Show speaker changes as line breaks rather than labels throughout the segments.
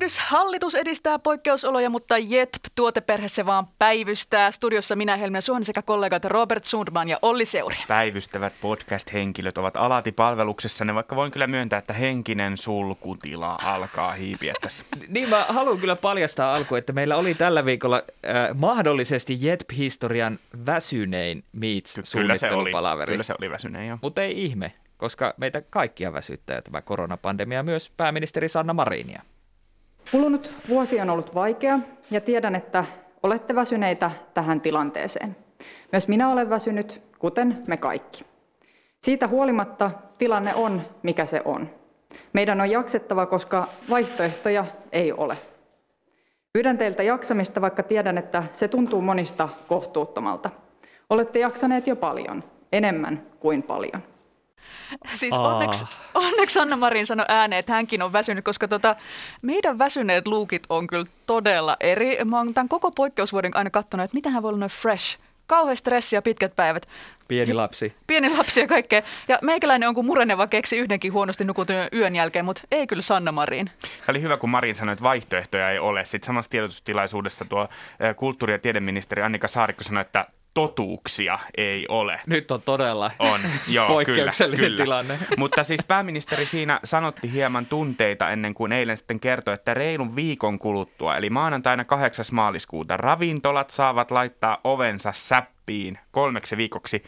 Tervehdys! Hallitus edistää poikkeusoloja, mutta JETP tuoteperhe se vaan päivystää. Studiossa minä Helmiä Suhonen sekä kollegat Robert Sundman ja Olli Seuri.
Päivystävät podcast-henkilöt ovat alati palveluksessanne, vaikka voin kyllä myöntää, että henkinen sulkutila alkaa hiipiä tässä.
Niin mä haluan kyllä paljastaa alkuun, että meillä oli tällä viikolla äh, mahdollisesti JETP-historian väsynein meets
Kyllä se oli, kyllä se oli väsyneen jo.
Mutta ei ihme, koska meitä kaikkia väsyttää tämä koronapandemia, myös pääministeri Sanna Marinia.
Kulunut vuosi on ollut vaikea ja tiedän, että olette väsyneitä tähän tilanteeseen. Myös minä olen väsynyt, kuten me kaikki. Siitä huolimatta tilanne on, mikä se on. Meidän on jaksettava, koska vaihtoehtoja ei ole. Pyydän teiltä jaksamista, vaikka tiedän, että se tuntuu monista kohtuuttomalta. Olette jaksaneet jo paljon, enemmän kuin paljon.
Siis
Aa.
onneksi, onneksi Anna Marin sanoi ääneen, että hänkin on väsynyt, koska tota, meidän väsyneet luukit on kyllä todella eri. Mä oon tämän koko poikkeusvuoden aina katsonut, että miten hän voi olla noin fresh. Kauhean stressi ja pitkät päivät.
Pieni lapsi.
Pieni lapsi ja kaikkea. Ja meikäläinen on kuin mureneva keksi yhdenkin huonosti nukutun yön jälkeen, mutta ei kyllä Sanna Marin.
Se oli hyvä, kun Marin sanoi, että vaihtoehtoja ei ole. Sitten samassa tiedotustilaisuudessa tuo kulttuuri- ja tiedeministeri Annika Saarikko sanoi, että totuuksia ei ole.
Nyt on todella
On, joo,
poikkeuksellinen
kyllä, kyllä.
tilanne.
Mutta siis pääministeri siinä sanotti hieman tunteita ennen kuin eilen sitten kertoi, että reilun viikon kuluttua, eli maanantaina 8. maaliskuuta, ravintolat saavat laittaa ovensa säppiin kolmeksi viikoksi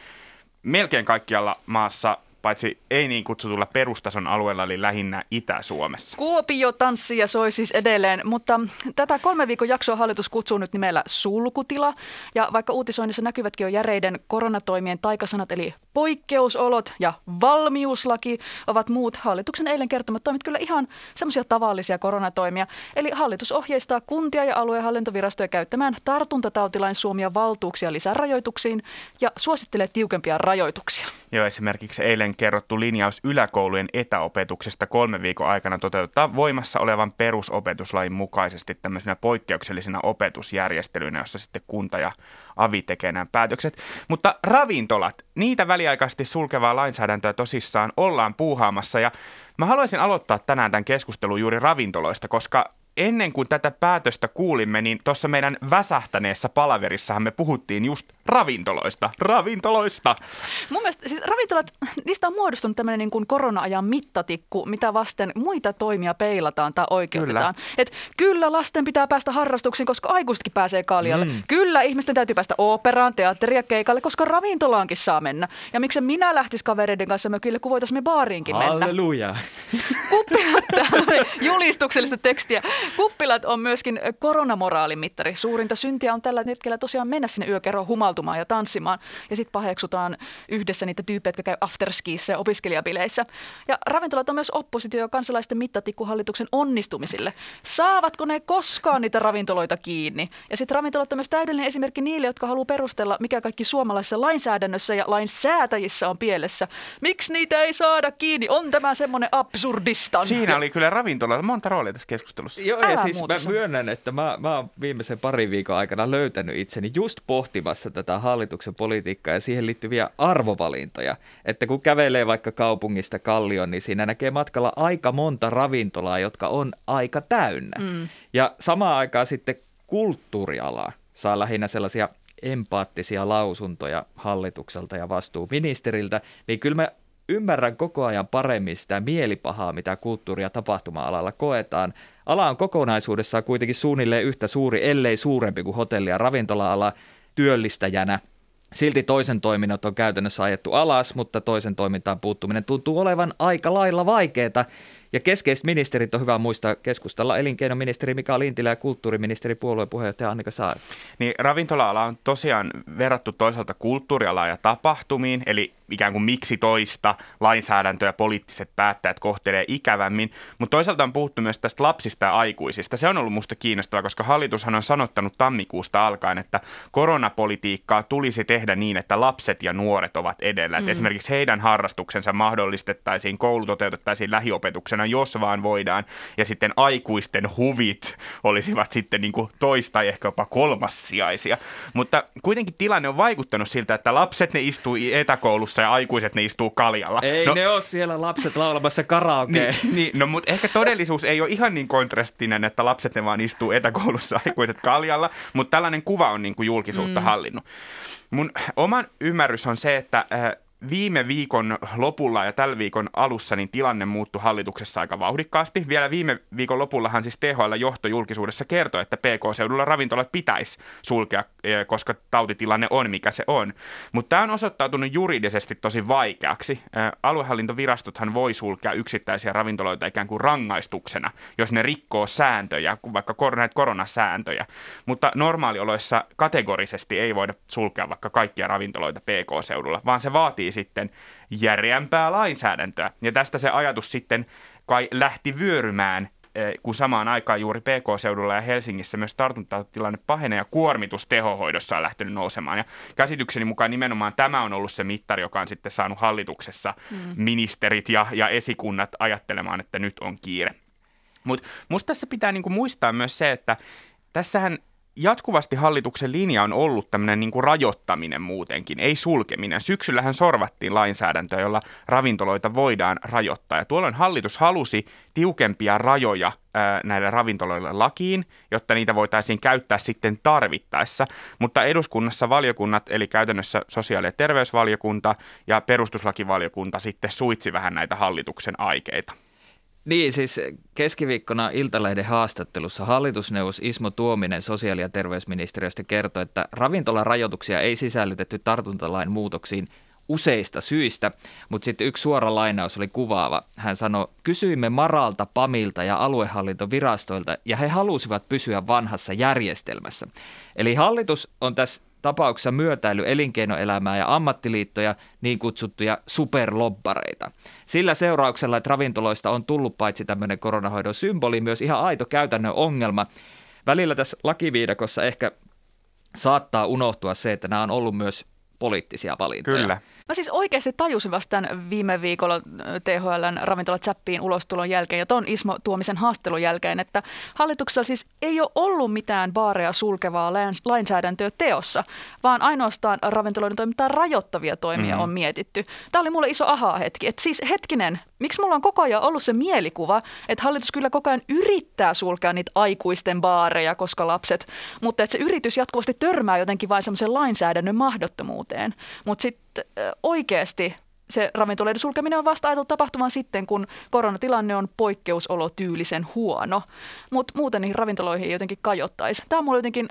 melkein kaikkialla maassa, paitsi ei niin kutsutulla perustason alueella, eli lähinnä Itä-Suomessa.
Kuopio tanssii ja soi siis edelleen, mutta tätä kolme viikon jaksoa hallitus kutsuu nyt nimellä sulkutila. Ja vaikka uutisoinnissa näkyvätkin jo järeiden koronatoimien taikasanat, eli poikkeusolot ja valmiuslaki ovat muut hallituksen eilen kertomat toimet kyllä ihan semmoisia tavallisia koronatoimia. Eli hallitus ohjeistaa kuntia ja aluehallintovirastoja käyttämään tartuntatautilain suomia valtuuksia lisärajoituksiin ja suosittelee tiukempia rajoituksia.
Jo esimerkiksi eilen kerrottu linjaus yläkoulujen etäopetuksesta kolme viikon aikana toteuttaa voimassa olevan perusopetuslain mukaisesti tämmöisenä poikkeuksellisina opetusjärjestelyinä, jossa sitten kunta ja avi tekee nämä päätökset. Mutta ravintolat, niitä väliaikaisesti sulkevaa lainsäädäntöä tosissaan ollaan puuhaamassa ja mä haluaisin aloittaa tänään tämän keskustelun juuri ravintoloista, koska ennen kuin tätä päätöstä kuulimme, niin tuossa meidän väsähtäneessä palaverissahan me puhuttiin just ravintoloista. Ravintoloista!
Mun mielestä siis ravintolat, niistä on muodostunut tämmöinen niin kuin korona-ajan mittatikku, mitä vasten muita toimia peilataan tai oikeutetaan. Kyllä. Et kyllä lasten pitää päästä harrastuksiin, koska aikuisetkin pääsee kaljalle. Mm. Kyllä ihmisten täytyy päästä teatteria ja keikalle, koska ravintolaankin saa mennä. Ja miksi minä lähtis kavereiden kanssa mökille, kun voitaisiin me baariinkin mennä.
Halleluja.
Kuppilat, täällä oli julistuksellista tekstiä. Kuppilat on myöskin koronamoraalimittari. Suurinta syntiä on tällä hetkellä tosiaan mennä sinne yökerroon humaltumaan ja tanssimaan. Ja sitten paheksutaan yhdessä niitä tyyppejä, jotka käy afterskiissa ja opiskelijabileissä. Ja ravintolat on myös oppositio kansalaisten mittatikku hallituksen onnistumisille. Saavatko ne koskaan niitä ravintoloita kiinni? Ja sitten ravintolat on myös täydellinen esimerkki niille, jotka haluaa perustella, mikä kaikki suomalaisessa lainsäädännössä ja lainsäätäjissä on pielessä. Miksi niitä ei saada kiinni? On tämä semmoinen absurdistan.
Siinä oli kyllä ravintola monta roolia tässä keskustelussa.
Joo,
Älä
ja siis mä
sano.
myönnän, että mä, mä oon viimeisen parin viikon aikana löytänyt itseni just pohtimassa tätä hallituksen politiikkaa ja siihen liittyviä arvovalintoja. Että kun kävelee vaikka kaupungista Kallion, niin siinä näkee matkalla aika monta ravintolaa, jotka on aika täynnä. Mm. Ja samaan aikaan sitten kulttuuriala saa lähinnä sellaisia empaattisia lausuntoja hallitukselta ja vastuuministeriltä, niin kyllä mä ymmärrän koko ajan paremmin sitä mielipahaa, mitä kulttuuri- ja tapahtuma-alalla koetaan. Ala on kokonaisuudessaan kuitenkin suunnilleen yhtä suuri, ellei suurempi kuin hotelli- ja ravintola-ala työllistäjänä. Silti toisen toiminnot on käytännössä ajettu alas, mutta toisen toimintaan puuttuminen tuntuu olevan aika lailla vaikeaa. Ja keskeiset ministerit on hyvä muistaa keskustella elinkeinoministeri Mika Lintilä ja kulttuuriministeri puolueen puheenjohtaja Annika Saari.
Niin ravintola-ala on tosiaan verrattu toisaalta kulttuurialaan ja tapahtumiin, eli ikään kuin miksi toista lainsäädäntö ja poliittiset päättäjät kohtelee ikävämmin, mutta toisaalta on puhuttu myös tästä lapsista ja aikuisista. Se on ollut musta kiinnostavaa, koska hallitushan on sanottanut tammikuusta alkaen, että koronapolitiikkaa tulisi tehdä niin, että lapset ja nuoret ovat edellä. Mm. esimerkiksi heidän harrastuksensa mahdollistettaisiin, koulu toteutettaisiin lähiopetuksena, jos vaan voidaan, ja sitten aikuisten huvit olisivat sitten niin kuin toista tai ehkä jopa kolmassiaisia. Mutta kuitenkin tilanne on vaikuttanut siltä, että lapset ne istuu etäkoulussa ja aikuiset ne istuu kaljalla.
Ei no, ne ole siellä lapset laulamassa karaoke.
Niin, niin, no mutta ehkä todellisuus ei ole ihan niin kontrastinen, että lapset ne vaan istuu etäkoulussa aikuiset kaljalla, mutta tällainen kuva on niin kuin julkisuutta mm. hallinnut. Mun oman ymmärrys on se, että äh, viime viikon lopulla ja tällä viikon alussa niin tilanne muuttui hallituksessa aika vauhdikkaasti. Vielä viime viikon lopullahan siis THL johto julkisuudessa kertoi, että PK-seudulla ravintolat pitäisi sulkea, e, koska tautitilanne on mikä se on. Mutta tämä on osoittautunut juridisesti tosi vaikeaksi. E, aluehallintovirastothan voi sulkea yksittäisiä ravintoloita ikään kuin rangaistuksena, jos ne rikkoo sääntöjä, vaikka näitä koronasääntöjä. Mutta normaalioloissa kategorisesti ei voida sulkea vaikka kaikkia ravintoloita PK-seudulla, vaan se vaatii sitten järeämpää lainsäädäntöä. Ja tästä se ajatus sitten kai lähti vyörymään eh, kun samaan aikaan juuri PK-seudulla ja Helsingissä myös tartuntatilanne pahenee ja kuormitus tehohoidossa on lähtenyt nousemaan. Ja käsitykseni mukaan nimenomaan tämä on ollut se mittari, joka on sitten saanut hallituksessa mm. ministerit ja, ja esikunnat ajattelemaan, että nyt on kiire. Mutta musta tässä pitää niinku muistaa myös se, että tässähän jatkuvasti hallituksen linja on ollut tämmöinen niin kuin rajoittaminen muutenkin, ei sulkeminen. Syksyllähän sorvattiin lainsäädäntöä, jolla ravintoloita voidaan rajoittaa. Ja tuolloin hallitus halusi tiukempia rajoja ää, näille ravintoloille lakiin, jotta niitä voitaisiin käyttää sitten tarvittaessa. Mutta eduskunnassa valiokunnat, eli käytännössä sosiaali- ja terveysvaliokunta ja perustuslakivaliokunta sitten suitsi vähän näitä hallituksen aikeita.
Niin, siis keskiviikkona Iltalehden haastattelussa hallitusneuvos Ismo Tuominen sosiaali- ja terveysministeriöstä kertoi, että ravintolarajoituksia ei sisällytetty tartuntalain muutoksiin useista syistä, mutta sitten yksi suora lainaus oli kuvaava. Hän sanoi, kysyimme Maralta, Pamilta ja aluehallintovirastoilta ja he halusivat pysyä vanhassa järjestelmässä. Eli hallitus on tässä tapauksessa myötäily elinkeinoelämää ja ammattiliittoja, niin kutsuttuja superlobbareita. Sillä seurauksella, että ravintoloista on tullut paitsi tämmöinen koronahoidon symboli, myös ihan aito käytännön ongelma. Välillä tässä lakiviidakossa ehkä saattaa unohtua se, että nämä on ollut myös poliittisia valintoja.
Kyllä.
Mä siis oikeasti tajusin vasta tämän viime viikolla THLn ravintolat Zappiin ulostulon jälkeen ja ton Ismo Tuomisen haastelun jälkeen, että hallituksella siis ei ole ollut mitään baareja sulkevaa lainsäädäntöä teossa, vaan ainoastaan ravintoloiden toimintaa rajoittavia toimia mm-hmm. on mietitty. Tämä oli mulle iso aha-hetki, että siis hetkinen, miksi mulla on koko ajan ollut se mielikuva, että hallitus kyllä koko ajan yrittää sulkea niitä aikuisten baareja, koska lapset, mutta että se yritys jatkuvasti törmää jotenkin vain semmoisen lainsäädännön mahdottomuuteen. Mutta sitten oikeasti se ravintoloiden sulkeminen on vasta ajateltu tapahtumaan sitten, kun koronatilanne on poikkeusolotyylisen huono. Mutta muuten niihin ravintoloihin jotenkin kajottaisi. Tämä on mulle jotenkin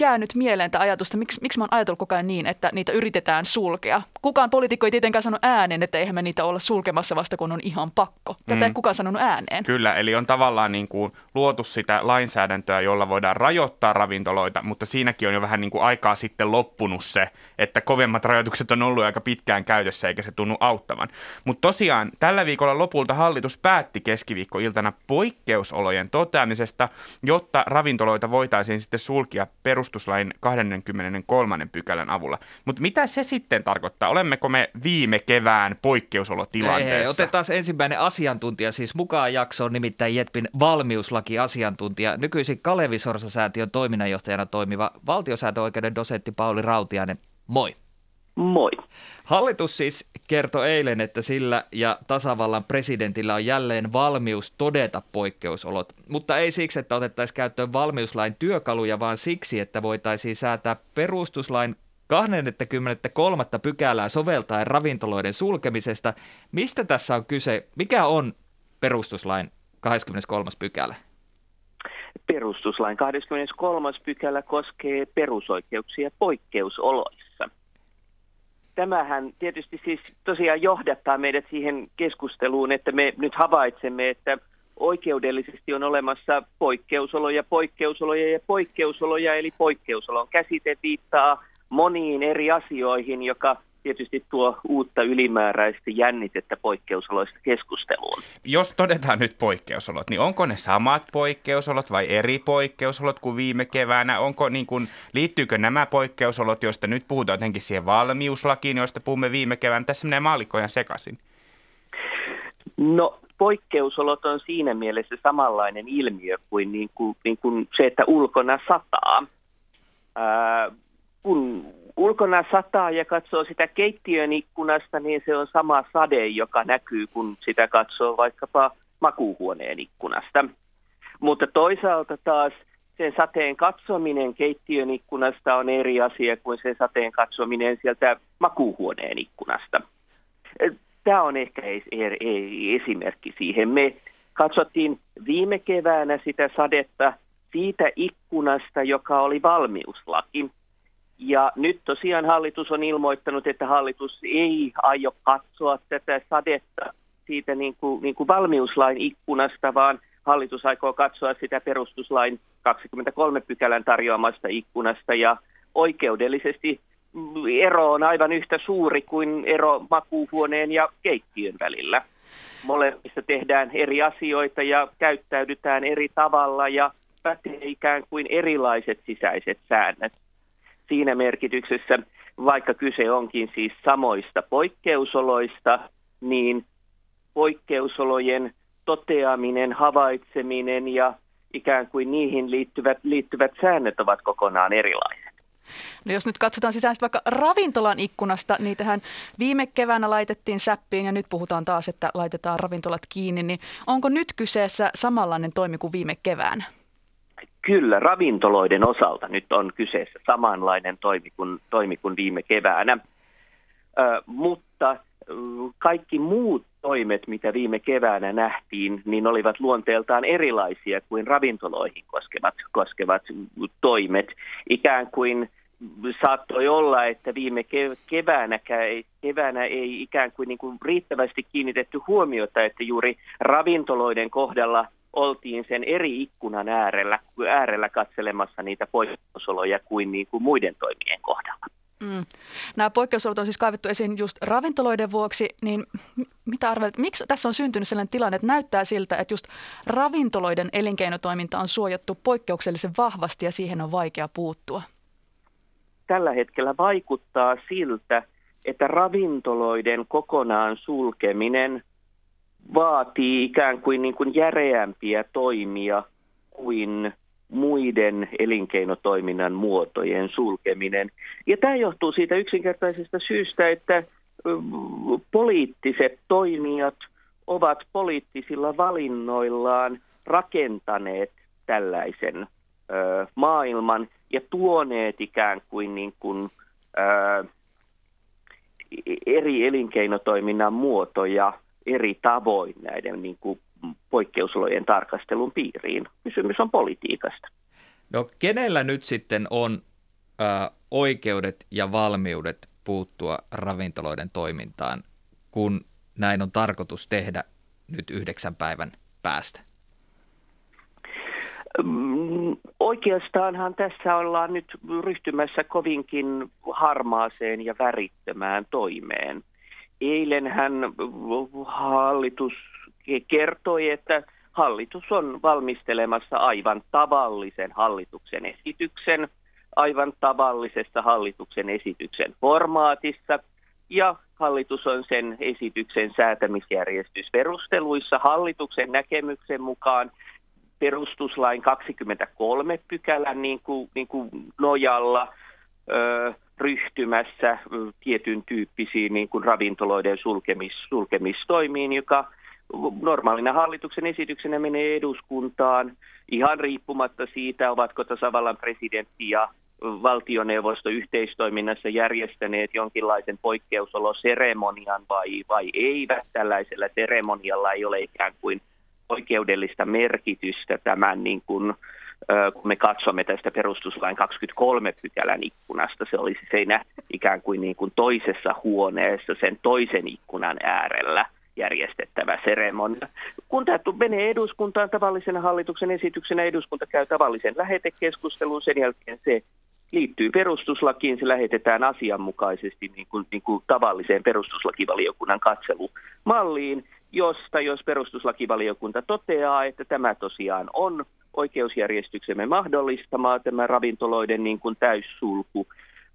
jäänyt mieleen tämä ajatus, että miksi, miksi mä oon ajatellut koko ajan niin, että niitä yritetään sulkea. Kukaan poliitikko ei tietenkään sano ääneen, että eihän me niitä olla sulkemassa vasta, kun on ihan pakko. Tätä mm. ei kukaan sanonut ääneen.
Kyllä, eli on tavallaan niin kuin luotu sitä lainsäädäntöä, jolla voidaan rajoittaa ravintoloita, mutta siinäkin on jo vähän niin kuin aikaa sitten loppunut se, että kovemmat rajoitukset on ollut aika pitkään käytössä, eikä se tunnu auttavan. Mutta tosiaan tällä viikolla lopulta hallitus päätti keskiviikkoiltana poikkeusolojen toteamisesta, jotta ravintoloita voitaisiin sitten sulkia peru perustuslain 23. pykälän avulla. Mutta mitä se sitten tarkoittaa? Olemmeko me viime kevään poikkeusolotilanteessa? Ei,
otetaan ensimmäinen asiantuntija siis mukaan jaksoon, nimittäin Jetpin valmiuslaki-asiantuntija, nykyisin Kalevi Sorsa-säätiön toiminnanjohtajana toimiva valtiosääntöoikeuden dosentti Pauli Rautiainen. Moi.
Moi.
Hallitus siis kertoi eilen, että sillä ja tasavallan presidentillä on jälleen valmius todeta poikkeusolot, mutta ei siksi, että otettaisiin käyttöön valmiuslain työkaluja, vaan siksi, että voitaisiin säätää perustuslain 23. pykälää soveltaen ravintoloiden sulkemisesta. Mistä tässä on kyse? Mikä on perustuslain 23. pykälä?
Perustuslain 23. pykälä koskee perusoikeuksia poikkeusoloissa tämähän tietysti siis tosiaan johdattaa meidät siihen keskusteluun, että me nyt havaitsemme, että oikeudellisesti on olemassa poikkeusoloja, poikkeusoloja ja poikkeusoloja, eli poikkeusolon käsite viittaa moniin eri asioihin, joka tietysti tuo uutta ylimääräistä jännitettä poikkeusoloista keskusteluun.
Jos todetaan nyt poikkeusolot, niin onko ne samat poikkeusolot vai eri poikkeusolot kuin viime keväänä? Onko niin kuin, liittyykö nämä poikkeusolot, joista nyt puhutaan jotenkin siihen valmiuslakiin, joista puhumme viime keväänä? Tässä menee maallikkojen sekaisin.
No poikkeusolot on siinä mielessä samanlainen ilmiö kuin, niin kuin, niin kuin se, että ulkona sataa. Ää, kun ulkona sataa ja katsoo sitä keittiön ikkunasta, niin se on sama sade, joka näkyy, kun sitä katsoo vaikkapa makuuhuoneen ikkunasta. Mutta toisaalta taas sen sateen katsominen keittiön ikkunasta on eri asia kuin sen sateen katsominen sieltä makuuhuoneen ikkunasta. Tämä on ehkä esimerkki siihen. Me katsottiin viime keväänä sitä sadetta siitä ikkunasta, joka oli valmiuslaki. Ja nyt tosiaan hallitus on ilmoittanut, että hallitus ei aio katsoa tätä sadetta siitä niin kuin, niin kuin valmiuslain ikkunasta, vaan hallitus aikoo katsoa sitä perustuslain 23 pykälän tarjoamasta ikkunasta ja oikeudellisesti ero on aivan yhtä suuri kuin ero makuuhuoneen ja keittiön välillä. Molemmissa tehdään eri asioita ja käyttäydytään eri tavalla ja pätee ikään kuin erilaiset sisäiset säännöt siinä merkityksessä, vaikka kyse onkin siis samoista poikkeusoloista, niin poikkeusolojen toteaminen, havaitseminen ja ikään kuin niihin liittyvät, liittyvät säännöt ovat kokonaan erilaiset.
No jos nyt katsotaan sisään vaikka ravintolan ikkunasta, niin tähän viime keväänä laitettiin säppiin ja nyt puhutaan taas, että laitetaan ravintolat kiinni, niin onko nyt kyseessä samanlainen toimi kuin viime keväänä?
Kyllä, ravintoloiden osalta nyt on kyseessä samanlainen toimi kuin, toimi kuin viime keväänä, Ö, mutta kaikki muut toimet, mitä viime keväänä nähtiin, niin olivat luonteeltaan erilaisia kuin ravintoloihin koskevat, koskevat toimet. Ikään kuin saattoi olla, että viime keväänä, keväänä ei ikään kuin, niin kuin riittävästi kiinnitetty huomiota, että juuri ravintoloiden kohdalla – oltiin sen eri ikkunan äärellä, äärellä katselemassa niitä poikkeusoloja kuin, niin kuin muiden toimien kohdalla. Mm.
Nämä poikkeusolot on siis kaivettu esiin just ravintoloiden vuoksi, niin mitä arvelet, miksi tässä on syntynyt sellainen tilanne, että näyttää siltä, että just ravintoloiden elinkeinotoiminta on suojattu poikkeuksellisen vahvasti ja siihen on vaikea puuttua?
Tällä hetkellä vaikuttaa siltä, että ravintoloiden kokonaan sulkeminen vaatii ikään kuin, niin kuin järeämpiä toimia kuin muiden elinkeinotoiminnan muotojen sulkeminen. Ja tämä johtuu siitä yksinkertaisesta syystä, että poliittiset toimijat ovat poliittisilla valinnoillaan rakentaneet tällaisen ö, maailman ja tuoneet ikään kuin, niin kuin ö, eri elinkeinotoiminnan muotoja eri tavoin näiden niin kuin poikkeusolojen tarkastelun piiriin. Kysymys on politiikasta.
No kenellä nyt sitten on ö, oikeudet ja valmiudet puuttua ravintoloiden toimintaan, kun näin on tarkoitus tehdä nyt yhdeksän päivän päästä?
Mm, oikeastaanhan tässä ollaan nyt ryhtymässä kovinkin harmaaseen ja värittömään toimeen. Eilen hän hallitus kertoi, että hallitus on valmistelemassa aivan tavallisen hallituksen esityksen, aivan tavallisessa hallituksen esityksen formaatissa, ja hallitus on sen esityksen säätämisjärjestysperusteluissa hallituksen näkemyksen mukaan perustuslain 23 pykälän niin kuin, niin kuin nojalla ryhtymässä tietyn tyyppisiin niin kuin ravintoloiden sulkemis, sulkemistoimiin, joka normaalina hallituksen esityksenä menee eduskuntaan ihan riippumatta siitä, ovatko tasavallan presidentti ja valtioneuvosto yhteistoiminnassa järjestäneet jonkinlaisen poikkeusoloseremonian vai, vai eivät. Tällaisella seremonialla ei ole ikään kuin oikeudellista merkitystä tämän niin kuin kun me katsomme tästä perustuslain 23 pykälän ikkunasta, se olisi siinä ikään kuin, niin kuin toisessa huoneessa sen toisen ikkunan äärellä järjestettävä seremonia. Kun tämä menee eduskuntaan tavallisena hallituksen esityksenä, eduskunta käy tavallisen lähetekeskustelun, sen jälkeen se liittyy perustuslakiin, se lähetetään asianmukaisesti niin kuin, niin kuin tavalliseen perustuslakivaliokunnan katselumalliin, josta jos perustuslakivaliokunta toteaa, että tämä tosiaan on oikeusjärjestyksemme mahdollistamaa, tämä ravintoloiden niin kuin täyssulku,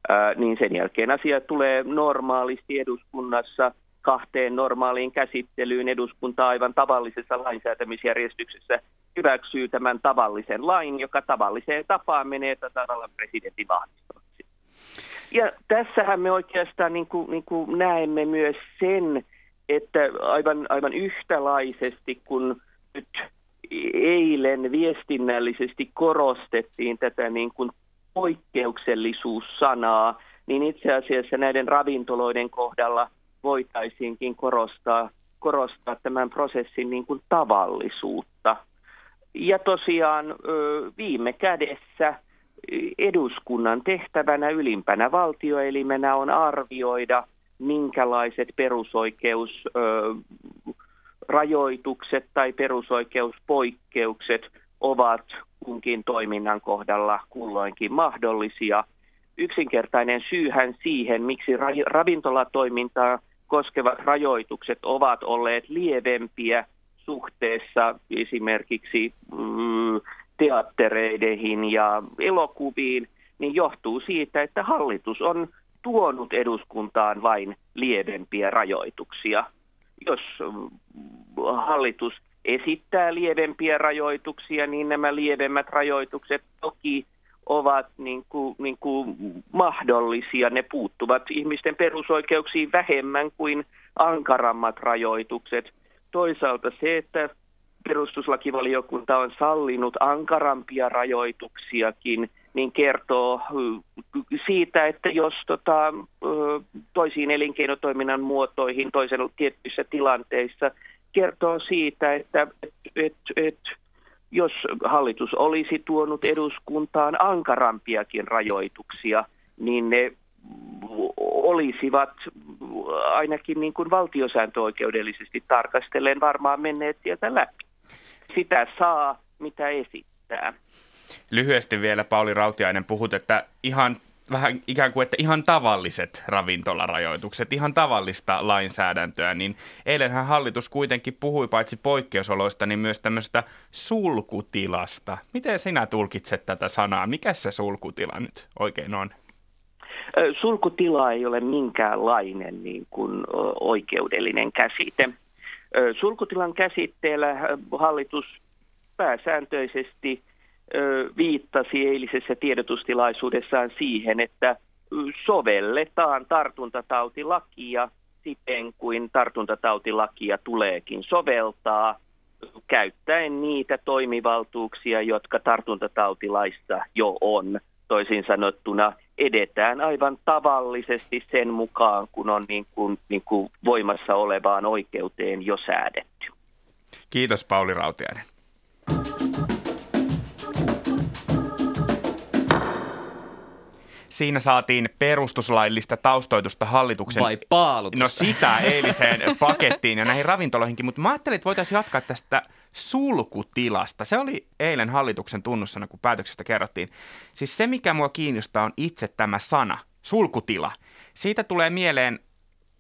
ää, niin sen jälkeen asia tulee normaalisti eduskunnassa kahteen normaaliin käsittelyyn. Eduskunta aivan tavallisessa lainsäätämisjärjestyksessä hyväksyy tämän tavallisen lain, joka tavalliseen tapaan menee tasavallan presidentin vahvistamaksi. Ja tässähän me oikeastaan niin kuin, niin kuin näemme myös sen, että aivan, aivan yhtälaisesti kun nyt eilen viestinnällisesti korostettiin tätä niin kuin poikkeuksellisuussanaa, niin itse asiassa näiden ravintoloiden kohdalla voitaisiinkin korostaa, korostaa tämän prosessin niin kuin tavallisuutta. Ja tosiaan viime kädessä eduskunnan tehtävänä ylimpänä valtioelimenä on arvioida, minkälaiset perusoikeusrajoitukset tai perusoikeuspoikkeukset ovat kunkin toiminnan kohdalla kulloinkin mahdollisia. Yksinkertainen syyhän siihen, miksi ravintolatoimintaa koskevat rajoitukset ovat olleet lievempiä suhteessa esimerkiksi mm, teattereihin ja elokuviin, niin johtuu siitä, että hallitus on tuonut eduskuntaan vain lievempiä rajoituksia. Jos mm, hallitus esittää lievempiä rajoituksia, niin nämä lievemmät rajoitukset toki ovat niin kuin, niin kuin mahdollisia. Ne puuttuvat ihmisten perusoikeuksiin vähemmän kuin ankarammat rajoitukset. Toisaalta se, että perustuslakivaliokunta on sallinut ankarampia rajoituksiakin, niin kertoo siitä, että jos tota, toisiin elinkeinotoiminnan muotoihin toisen tietyissä tilanteissa, kertoo siitä, että et, et, jos hallitus olisi tuonut eduskuntaan ankarampiakin rajoituksia, niin ne olisivat ainakin niin kuin valtiosääntöoikeudellisesti tarkastellen varmaan menneet sieltä läpi. Sitä saa, mitä esittää.
Lyhyesti vielä Pauli Rautiainen puhut, että ihan vähän ikään kuin, että ihan tavalliset ravintolarajoitukset, ihan tavallista lainsäädäntöä, niin eilenhän hallitus kuitenkin puhui paitsi poikkeusoloista, niin myös tämmöistä sulkutilasta. Miten sinä tulkitset tätä sanaa? Mikä se sulkutila nyt oikein on?
Sulkutila ei ole minkäänlainen niin kuin oikeudellinen käsite. Sulkutilan käsitteellä hallitus pääsääntöisesti viittasi eilisessä tiedotustilaisuudessaan siihen, että sovelletaan tartuntatautilakia siten kuin tartuntatautilakia tuleekin soveltaa käyttäen niitä toimivaltuuksia, jotka tartuntatautilaissa jo on. Toisin sanottuna edetään aivan tavallisesti sen mukaan, kun on niin kuin, niin kuin voimassa olevaan oikeuteen jo säädetty.
Kiitos Pauli Rautiainen. Siinä saatiin perustuslaillista taustoitusta hallituksen...
Vai paalutusta?
No sitä eiliseen pakettiin ja näihin ravintoloihinkin, mutta mä ajattelin, että voitaisiin jatkaa tästä sulkutilasta. Se oli eilen hallituksen tunnussana, kun päätöksestä kerrottiin. Siis se, mikä mua kiinnostaa, on itse tämä sana, sulkutila. Siitä tulee mieleen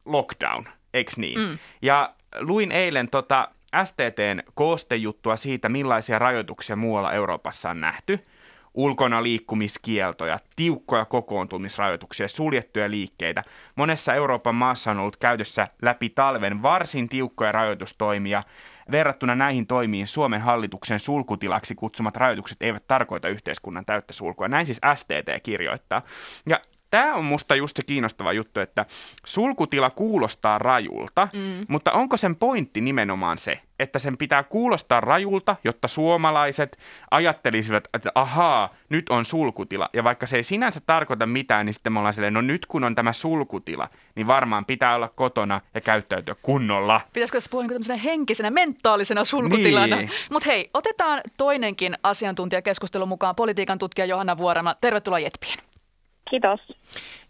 lockdown, eikö niin? Mm. Ja luin eilen tota STTn koostejuttua siitä, millaisia rajoituksia muualla Euroopassa on nähty – ulkona liikkumiskieltoja, tiukkoja kokoontumisrajoituksia, suljettuja liikkeitä. Monessa Euroopan maassa on ollut käytössä läpi talven varsin tiukkoja rajoitustoimia. Verrattuna näihin toimiin Suomen hallituksen sulkutilaksi kutsumat rajoitukset eivät tarkoita yhteiskunnan täyttä sulkua. Näin siis STT kirjoittaa. Ja tämä on musta just se kiinnostava juttu, että sulkutila kuulostaa rajulta, mm. mutta onko sen pointti nimenomaan se, että sen pitää kuulostaa rajulta, jotta suomalaiset ajattelisivat, että ahaa, nyt on sulkutila. Ja vaikka se ei sinänsä tarkoita mitään, niin sitten me ollaan silleen, no nyt kun on tämä sulkutila, niin varmaan pitää olla kotona ja käyttäytyä kunnolla.
Pitäisikö tässä puhua niin henkisenä, mentaalisena sulkutilana? Niin. Mutta hei, otetaan toinenkin asiantuntijakeskustelu mukaan, politiikan tutkija Johanna Vuorema. Tervetuloa Jetpiin.
Kiitos.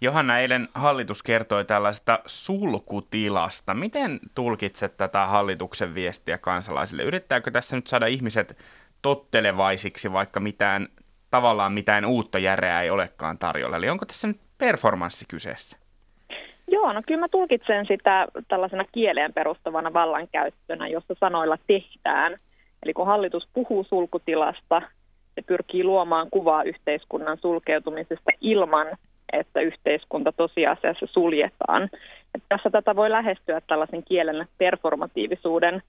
Johanna, eilen hallitus kertoi tällaista sulkutilasta. Miten tulkitset tätä hallituksen viestiä kansalaisille? Yrittääkö tässä nyt saada ihmiset tottelevaisiksi, vaikka mitään, tavallaan mitään uutta järeää ei olekaan tarjolla? Eli onko tässä nyt performanssi kyseessä?
Joo, no kyllä mä tulkitsen sitä tällaisena kieleen perustuvana vallankäyttönä, jossa sanoilla tehdään. Eli kun hallitus puhuu sulkutilasta, pyrkii luomaan kuvaa yhteiskunnan sulkeutumisesta ilman, että yhteiskunta tosiasiassa suljetaan. Että tässä tätä voi lähestyä tällaisen kielen performatiivisuuden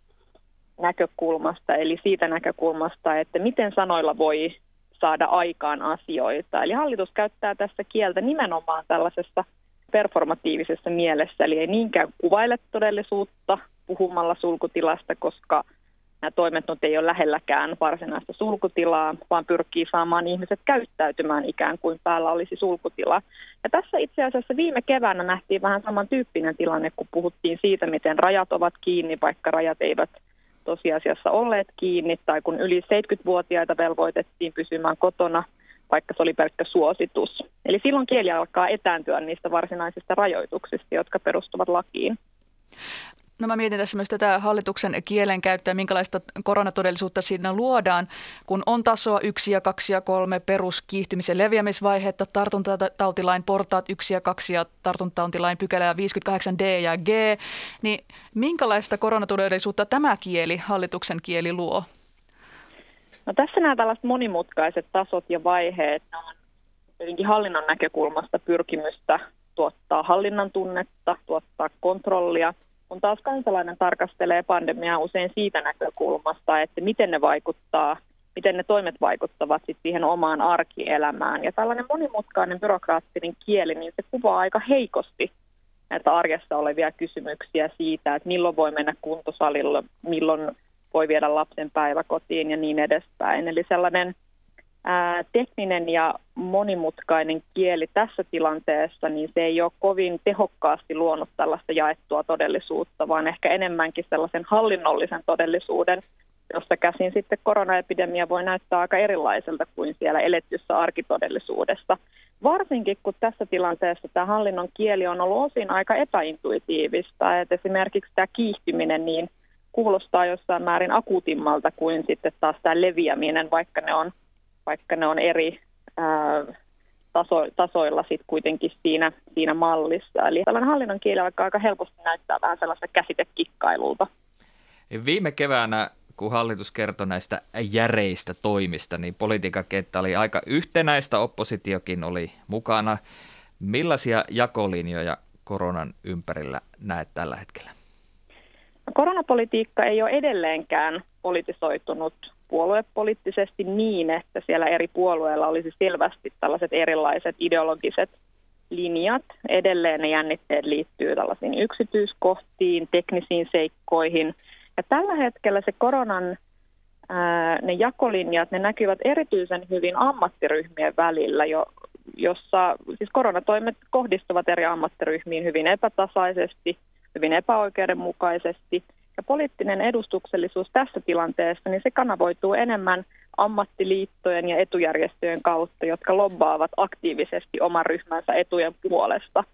näkökulmasta, eli siitä näkökulmasta, että miten sanoilla voi saada aikaan asioita. Eli hallitus käyttää tässä kieltä nimenomaan tällaisessa performatiivisessa mielessä, eli ei niinkään kuvaile todellisuutta puhumalla sulkutilasta, koska – nämä toimet nyt ei ole lähelläkään varsinaista sulkutilaa, vaan pyrkii saamaan ihmiset käyttäytymään ikään kuin päällä olisi sulkutila. Ja tässä itse asiassa viime keväänä nähtiin vähän samantyyppinen tilanne, kun puhuttiin siitä, miten rajat ovat kiinni, vaikka rajat eivät tosiasiassa olleet kiinni, tai kun yli 70-vuotiaita velvoitettiin pysymään kotona, vaikka se oli pelkkä suositus. Eli silloin kieli alkaa etääntyä niistä varsinaisista rajoituksista, jotka perustuvat lakiin.
No mä mietin tässä myös tätä hallituksen kielenkäyttöä, minkälaista koronatodellisuutta siinä luodaan, kun on tasoa yksi ja kaksi ja kolme peruskiihtymisen leviämisvaihetta, tartuntatautilain portaat yksi ja kaksi ja tartuntatautilain pykälää 58D ja G, niin minkälaista koronatodellisuutta tämä kieli, hallituksen kieli luo?
No tässä nämä tällaiset monimutkaiset tasot ja vaiheet on hallinnon näkökulmasta pyrkimystä tuottaa hallinnan tunnetta, tuottaa kontrollia – kun taas kansalainen tarkastelee pandemiaa usein siitä näkökulmasta, että miten ne vaikuttaa, miten ne toimet vaikuttavat sit siihen omaan arkielämään. Ja tällainen monimutkainen byrokraattinen kieli, niin se kuvaa aika heikosti näitä arjessa olevia kysymyksiä siitä, että milloin voi mennä kuntosalille, milloin voi viedä lapsen päiväkotiin ja niin edespäin. Eli sellainen ää, tekninen ja monimutkainen kieli tässä tilanteessa, niin se ei ole kovin tehokkaasti luonut tällaista jaettua todellisuutta, vaan ehkä enemmänkin sellaisen hallinnollisen todellisuuden, jossa käsin sitten koronaepidemia voi näyttää aika erilaiselta kuin siellä elettyssä arkitodellisuudessa. Varsinkin kun tässä tilanteessa tämä hallinnon kieli on ollut osin aika epäintuitiivista, että esimerkiksi tämä kiihtyminen niin kuulostaa jossain määrin akuutimmalta kuin sitten taas tämä leviäminen, vaikka ne on vaikka ne on eri ää, taso, tasoilla sit kuitenkin siinä, siinä mallissa. Eli tällainen hallinnon kieli vaikka aika helposti näyttää vähän sellaista käsitekikkailulta.
Viime keväänä kun hallitus kertoi näistä järeistä toimista, niin politiikan kenttä oli aika yhtenäistä, oppositiokin oli mukana. Millaisia jakolinjoja koronan ympärillä näet tällä hetkellä?
Koronapolitiikka ei ole edelleenkään politisoitunut puoluepoliittisesti niin, että siellä eri puolueilla olisi selvästi tällaiset erilaiset ideologiset linjat. Edelleen ne jännitteet liittyy tällaisiin yksityiskohtiin, teknisiin seikkoihin. Ja tällä hetkellä se koronan ää, ne jakolinjat, ne näkyvät erityisen hyvin ammattiryhmien välillä, jo, jossa siis koronatoimet kohdistuvat eri ammattiryhmiin hyvin epätasaisesti, hyvin epäoikeudenmukaisesti – ja poliittinen edustuksellisuus tässä tilanteessa, niin se kanavoituu enemmän ammattiliittojen ja etujärjestöjen kautta, jotka lobbaavat aktiivisesti oman ryhmänsä etujen puolesta.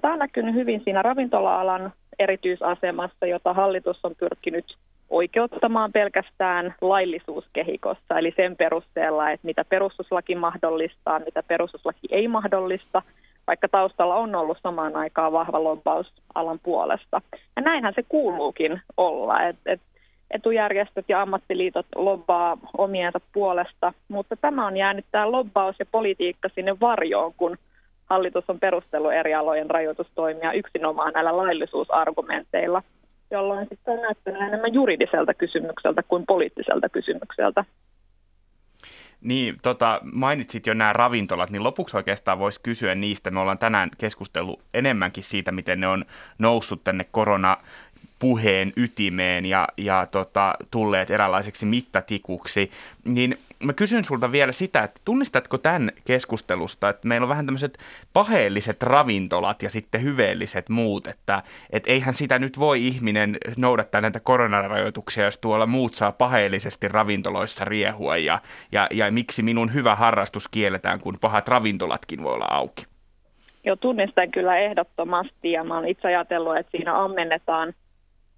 Tämä on näkynyt hyvin siinä ravintola-alan erityisasemassa, jota hallitus on pyrkinyt oikeuttamaan pelkästään laillisuuskehikossa, eli sen perusteella, että mitä perustuslaki mahdollistaa, mitä perustuslaki ei mahdollista – vaikka taustalla on ollut samaan aikaan vahva lobbaus alan puolesta. Ja näinhän se kuuluukin olla, että et etujärjestöt ja ammattiliitot lobbaa omiensa puolesta, mutta tämä on jäänyt tämä lobbaus ja politiikka sinne varjoon, kun hallitus on perustellut eri alojen rajoitustoimia yksinomaan näillä laillisuusargumenteilla, jolloin sitten on näyttänyt enemmän juridiselta kysymykseltä kuin poliittiselta kysymykseltä.
Niin, tota, mainitsit jo nämä ravintolat, niin lopuksi oikeastaan voisi kysyä niistä. Me ollaan tänään keskustellut enemmänkin siitä, miten ne on noussut tänne korona puheen ytimeen ja, ja tota, tulleet eräänlaiseksi mittatikuksi, niin mä kysyn sulta vielä sitä, että tunnistatko tämän keskustelusta, että meillä on vähän tämmöiset paheelliset ravintolat ja sitten hyveelliset muut, että et eihän sitä nyt voi ihminen noudattaa näitä koronarajoituksia, jos tuolla muut saa paheellisesti ravintoloissa riehua ja, ja, ja miksi minun hyvä harrastus kielletään, kun pahat ravintolatkin voi olla auki.
Joo, tunnistan kyllä ehdottomasti ja mä oon itse ajatellut, että siinä ammennetaan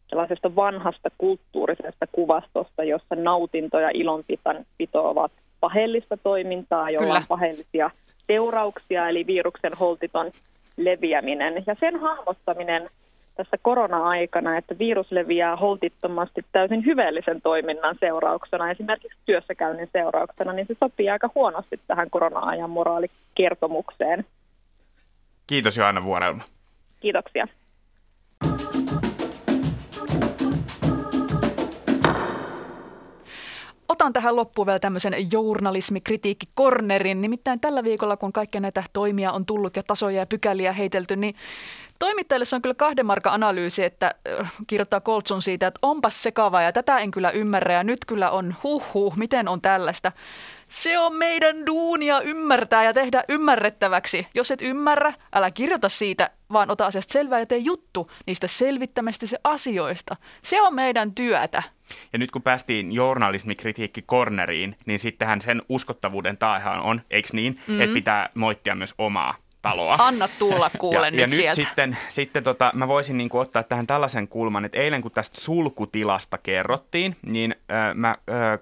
sellaisesta vanhasta kulttuurisesta kuvastosta, jossa nautinto ja ilonpito ovat paheellista toimintaa, jolla Kyllä. on paheellisia seurauksia, eli viruksen holtiton leviäminen. Ja sen hahmottaminen tässä korona-aikana, että virus leviää holtittomasti täysin hyveellisen toiminnan seurauksena, esimerkiksi työssäkäynnin seurauksena, niin se sopii aika huonosti tähän korona-ajan moraalikertomukseen.
Kiitos Johanna Vuorelma.
Kiitoksia.
Otan tähän loppuun vielä tämmöisen journalismikritiikkikornerin. Nimittäin tällä viikolla, kun kaikkia näitä toimia on tullut ja tasoja ja pykäliä heitelty, niin toimittajille se on kyllä kahden markan analyysi, että kirjoittaa Koltsun siitä, että onpas sekava ja tätä en kyllä ymmärrä ja nyt kyllä on huh huh, miten on tällaista. Se on meidän duunia ymmärtää ja tehdä ymmärrettäväksi. Jos et ymmärrä, älä kirjoita siitä, vaan ota asiasta selvää ja tee juttu niistä selvittämistä se asioista. Se on meidän työtä.
Ja nyt kun päästiin journalismikritiikki corneriin, niin sittenhän sen uskottavuuden taahan on, eikö niin, mm-hmm. että pitää moittia myös omaa taloa.
Anna tulla kuule
ja,
nyt
ja
sieltä.
nyt sitten, sitten tota, mä voisin niin kuin ottaa tähän tällaisen kulman, että eilen kun tästä sulkutilasta kerrottiin, niin äh, mä äh,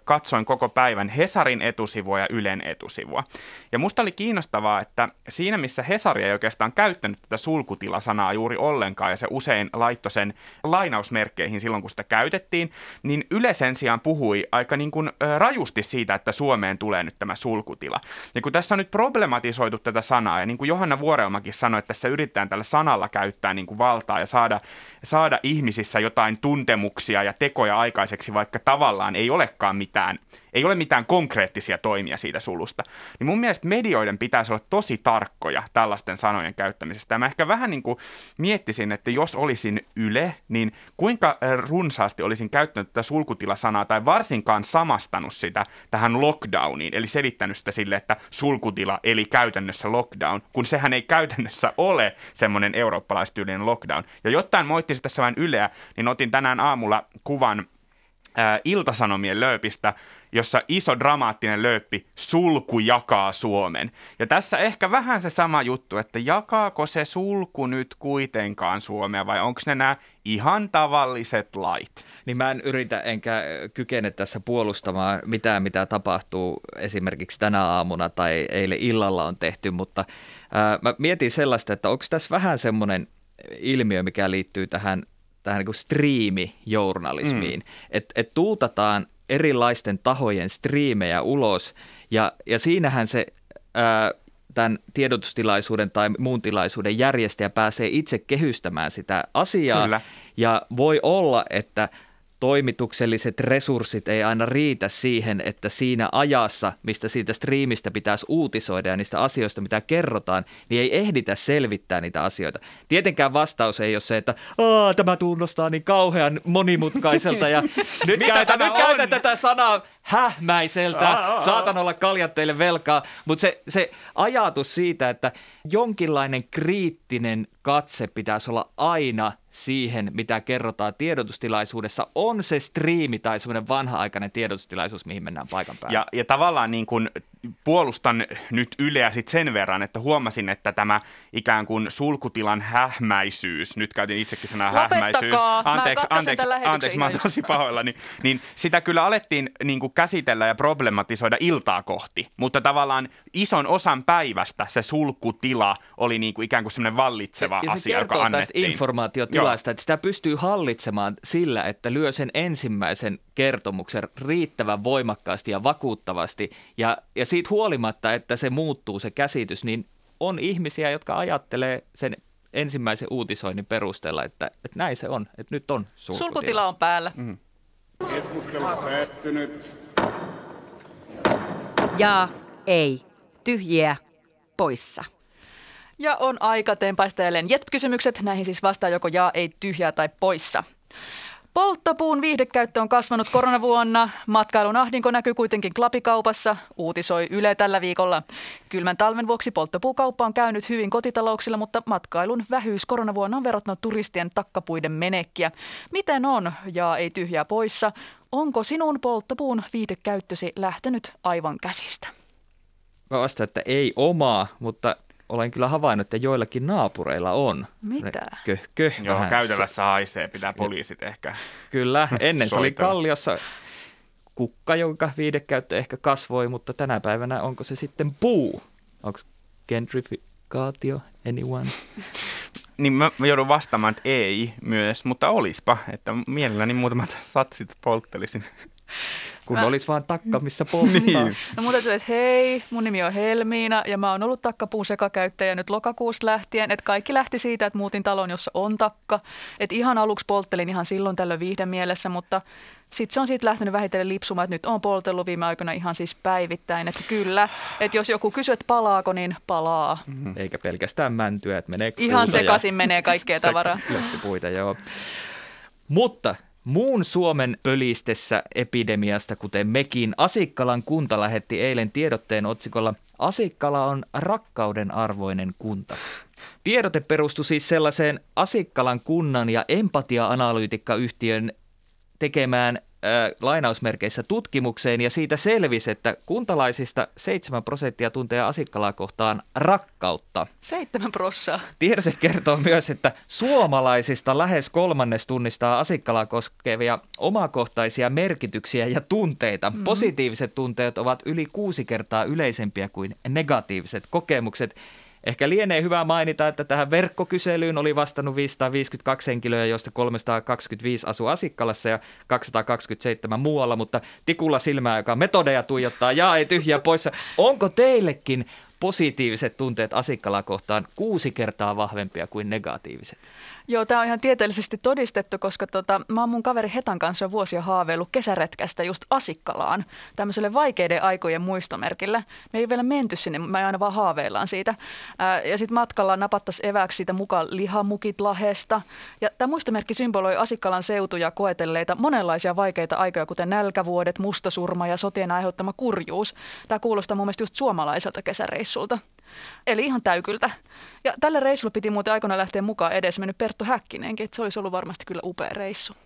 katsoin koko päivän Hesarin etusivua ja Ylen etusivua. Ja musta oli kiinnostavaa, että siinä missä Hesari ei oikeastaan käyttänyt tätä sulkutilasanaa juuri ollenkaan, ja se usein laittoi sen lainausmerkkeihin silloin, kun sitä käytettiin, niin Yle sen sijaan puhui aika niin kuin, äh, rajusti siitä, että Suomeen tulee nyt tämä sulkutila. Ja kun tässä on nyt problematisoitu tätä sanaa, ja niin kuin Johanna Johanna Vuorelmakin sanoi, että tässä yritetään tällä sanalla käyttää niin kuin valtaa ja saada, saada ihmisissä jotain tuntemuksia ja tekoja aikaiseksi, vaikka tavallaan ei olekaan mitään, ei ole mitään konkreettisia toimia siitä sulusta. Niin mun mielestä medioiden pitäisi olla tosi tarkkoja tällaisten sanojen käyttämisestä. Ja mä ehkä vähän niin kuin miettisin, että jos olisin Yle, niin kuinka runsaasti olisin käyttänyt tätä sulkutilasanaa tai varsinkaan samastanut sitä tähän lockdowniin, eli selittänyt sitä sille, että sulkutila eli käytännössä lockdown, kun se sehän ei käytännössä ole semmoinen eurooppalaistyylinen lockdown. Ja jotain moittisi tässä vain Yleä, niin otin tänään aamulla kuvan ää, Iltasanomien lööpistä, jossa iso dramaattinen lööppi sulku jakaa Suomen. Ja tässä ehkä vähän se sama juttu, että jakaako se sulku nyt kuitenkaan Suomea vai onko ne nämä ihan tavalliset lait?
Niin mä en yritä enkä kykene tässä puolustamaan mitään, mitä tapahtuu esimerkiksi tänä aamuna tai eilen illalla on tehty, mutta ää, mä mietin sellaista, että onko tässä vähän semmoinen ilmiö, mikä liittyy tähän tähän niin striimijournalismiin, mm. että et tuutataan erilaisten tahojen striimejä ulos ja, ja siinähän se ää, tämän tiedotustilaisuuden tai muun tilaisuuden järjestäjä pääsee itse kehystämään sitä asiaa Kyllä. ja voi olla, että toimitukselliset resurssit ei aina riitä siihen, että siinä ajassa, mistä siitä striimistä pitäisi uutisoida ja niistä asioista, mitä kerrotaan, niin ei ehditä selvittää niitä asioita. Tietenkään vastaus ei ole se, että tämä tunnustaa niin kauhean monimutkaiselta ja nyt, käytän, nyt käytän tätä sanaa hähmäiseltä, saatan olla kaljat teille velkaa, mutta se, se ajatus siitä, että jonkinlainen kriittinen katse pitäisi olla aina siihen, mitä kerrotaan tiedotustilaisuudessa, on se striimi tai semmoinen vanha-aikainen tiedotustilaisuus, mihin mennään paikan päälle.
Ja, ja tavallaan niin kuin puolustan nyt Yleä sit sen verran, että huomasin, että tämä ikään kuin sulkutilan hähmäisyys, nyt käytin itsekin sanaa hähmäisyys, anteeksi, anteeksi, anteeksi, mä oon tosi pahoilla, niin, niin sitä kyllä alettiin niin kuin käsitellä ja problematisoida iltaa kohti, mutta tavallaan ison osan päivästä se sulkutila oli niin kuin ikään kuin semmoinen vallitseva ja, ja asia, joka annettiin. tästä
informaatiotilasta, että sitä pystyy hallitsemaan sillä, että lyö sen ensimmäisen kertomuksen riittävän voimakkaasti ja vakuuttavasti ja, ja siitä huolimatta, että se muuttuu se käsitys, niin on ihmisiä, jotka ajattelee sen ensimmäisen uutisoinnin perusteella, että, että näin se on, että nyt on sulkutila.
Sulkutila on päällä.
Mm. Keskustelu on päättynyt.
Ja, ei, tyhjiä, poissa.
Ja on aika tempaista jälleen jet-kysymykset. Näihin siis vastaa joko jaa, ei, tyhjää tai poissa. Polttopuun viihdekäyttö on kasvanut koronavuonna. Matkailun ahdinko näkyy kuitenkin klapikaupassa, uutisoi Yle tällä viikolla. Kylmän talven vuoksi polttopuukauppa on käynyt hyvin kotitalouksilla, mutta matkailun vähyys koronavuonna on verottanut turistien takkapuiden menekkiä. Miten on, ja ei tyhjää poissa, onko sinun polttopuun viihdekäyttösi lähtenyt aivan käsistä?
Mä vastaan, että ei omaa, mutta olen kyllä havainnut, että joillakin naapureilla on.
Mitä?
Köh, köh,
Joo,
vähän.
käytävässä haisee, pitää poliisit ehkä.
Kyllä, ennen se oli kalliossa kukka, jonka viidekäyttö ehkä kasvoi, mutta tänä päivänä onko se sitten puu? Onko gentrifikaatio, anyone?
Niin mä, mä joudun vastaamaan, että ei myös, mutta olispa, että mielelläni muutamat satsit polttelisin.
Kun
Mä-
olisi vaan takka, missä polttaa. niin.
No mun täytyy, että hei, mun nimi on Helmiina ja mä oon ollut takkapuun sekakäyttäjä nyt lokakuusta lähtien. Että kaikki lähti siitä, että muutin talon, jossa on takka. Että ihan aluksi polttelin ihan silloin tällöin viihden mielessä, mutta sitten se on siitä lähtenyt vähitellen lipsumaan, että nyt on poltellut viime aikoina ihan siis päivittäin. Että kyllä, että jos joku kysyy, että palaako, niin palaa.
Eikä pelkästään mäntyä, että menee
Ihan
puuta ja-
sekaisin menee kaikkea tavaraa.
Löttipuita, joo. Mutta muun Suomen pölistessä epidemiasta, kuten mekin, Asikkalan kunta lähetti eilen tiedotteen otsikolla Asikkala on rakkauden arvoinen kunta. Tiedote perustui siis sellaiseen Asikkalan kunnan ja empatia-analyytikkayhtiön tekemään äh, lainausmerkeissä tutkimukseen ja siitä selvisi, että kuntalaisista 7 prosenttia tuntee Asikkalaa kohtaan rakkautta.
Seitsemän prossaa.
Tiedote kertoo myös, että suomalaisista lähes kolmannes tunnistaa Asikkalaa koskevia omakohtaisia merkityksiä ja tunteita. Mm-hmm. Positiiviset tunteet ovat yli kuusi kertaa yleisempiä kuin negatiiviset kokemukset. Ehkä lienee hyvä mainita, että tähän verkkokyselyyn oli vastannut 552 henkilöä, joista 325 asuu Asikkalassa ja 227 muualla, mutta tikulla silmää, joka metodeja tuijottaa, ja ei tyhjää poissa. Onko teillekin positiiviset tunteet Asikkalaa kohtaan kuusi kertaa vahvempia kuin negatiiviset?
Joo, tämä on ihan tieteellisesti todistettu, koska tota, mä oon mun kaveri Hetan kanssa vuosia haaveillut kesäretkästä just Asikkalaan, tämmöiselle vaikeiden aikojen muistomerkille. Me ei vielä menty sinne, me aina vaan haaveillaan siitä. Ää, ja sitten matkalla napattaisiin eväksi siitä mukaan lihamukit lahesta. Ja tämä muistomerkki symboloi Asikkalan seutuja koetelleita monenlaisia vaikeita aikoja, kuten nälkävuodet, mustasurma ja sotien aiheuttama kurjuus. Tämä kuulostaa mun mielestä just suomalaiselta kesäreissulta. Eli ihan täykyltä. Ja tälle reissulle piti muuten aikoina lähteä mukaan edes mennyt Perttu Häkkinenkin, että se olisi ollut varmasti kyllä upea reissu.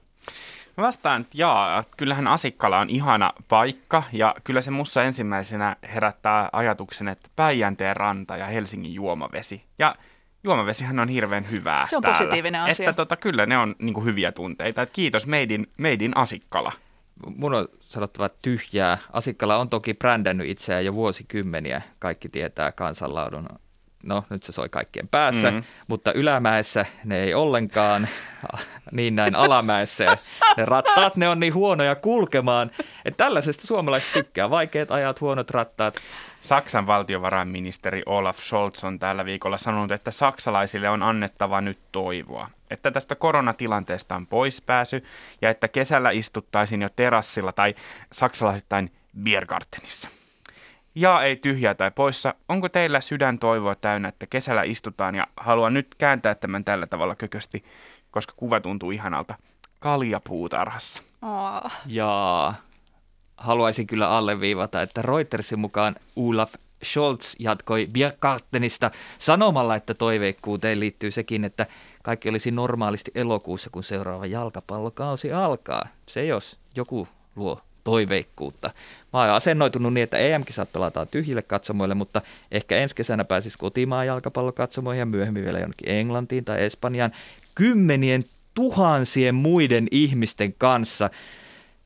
Mä vastaan, että jaa, kyllähän Asikkala on ihana paikka ja kyllä se mussa ensimmäisenä herättää ajatuksen, että Päijänteen ranta ja Helsingin juomavesi. Ja juomavesihän on hirveän hyvää
Se on
täällä.
positiivinen asia.
Että tota, kyllä ne on niin hyviä tunteita. Että kiitos meidin, meidin Asikkala.
Mun on sanottava tyhjää. Asikkala on toki brändännyt itseään jo vuosikymmeniä. Kaikki tietää kansanlaudun. No, nyt se soi kaikkien päässä,
Mhm.
mm-hmm. mutta ylämäessä ne ei ollenkaan, niin näin alamäessä. Ne rattaat, ne on niin huonoja kulkemaan. Että tällaisesta suomalaiset tykkää. Vaikeat ajat, huonot rattaat.
Saksan valtiovarainministeri Olaf Scholz on tällä viikolla sanonut, että saksalaisille on annettava nyt toivoa. Että tästä koronatilanteesta on poispääsy ja että kesällä istuttaisiin jo terassilla tai saksalaisittain Biergartenissa. Ja ei tyhjää tai poissa. Onko teillä sydän toivoa täynnä, että kesällä istutaan ja haluan nyt kääntää tämän tällä tavalla kökösti, koska kuva tuntuu ihanalta. Kaljapuutarhassa.
Oh.
Ja haluaisin kyllä alleviivata, että Reutersin mukaan Olaf Scholz jatkoi Biergartenista sanomalla, että toiveikkuuteen liittyy sekin, että kaikki olisi normaalisti elokuussa, kun seuraava jalkapallokausi alkaa. Se jos joku luo toiveikkuutta. Mä oon asennoitunut niin, että EM-kisat pelataan tyhjille katsomoille, mutta ehkä ensi kesänä pääsisi kotimaan jalkapallokatsomoihin ja myöhemmin vielä jonnekin Englantiin tai Espanjaan kymmenien tuhansien muiden ihmisten kanssa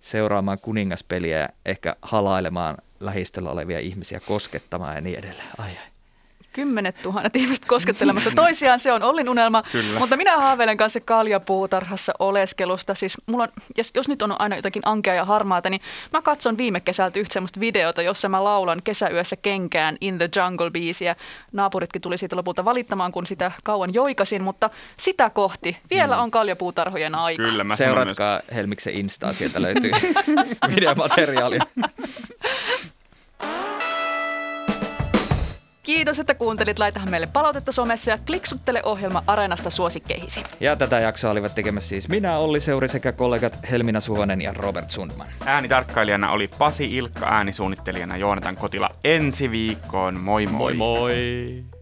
seuraamaan kuningaspeliä ja ehkä halailemaan lähistöllä olevia ihmisiä koskettamaan ja niin edelleen. Ai, ai.
Kymmenet tuhannet ihmiset koskettelemassa toisiaan, se on Ollin unelma.
Kyllä.
Mutta minä haaveilen kanssa kaljapuutarhassa oleskelusta. Siis mulla on, jos, jos nyt on aina jotakin ankea ja harmaata, niin mä katson viime kesältä yhtä semmoista videota, jossa mä laulan kesäyössä kenkään In the Jungle biisiä. Naapuritkin tuli siitä lopulta valittamaan, kun sitä kauan joikasin, mutta sitä kohti vielä on kaljapuutarhojen aika.
Kyllä, mä sanon myös.
Seuratkaa Helmiksen Instaa, sieltä löytyy videomateriaalia.
Kiitos, että kuuntelit. Laitahan meille palautetta somessa ja kliksuttele ohjelma Areenasta suosikkeihisi.
Ja tätä jaksoa olivat tekemässä siis minä, Olli Seuri sekä kollegat Helmina Suhonen ja Robert Sundman.
Äänitarkkailijana oli Pasi Ilkka, äänisuunnittelijana Joonatan Kotila ensi viikkoon. Moi moi!
Moi moi!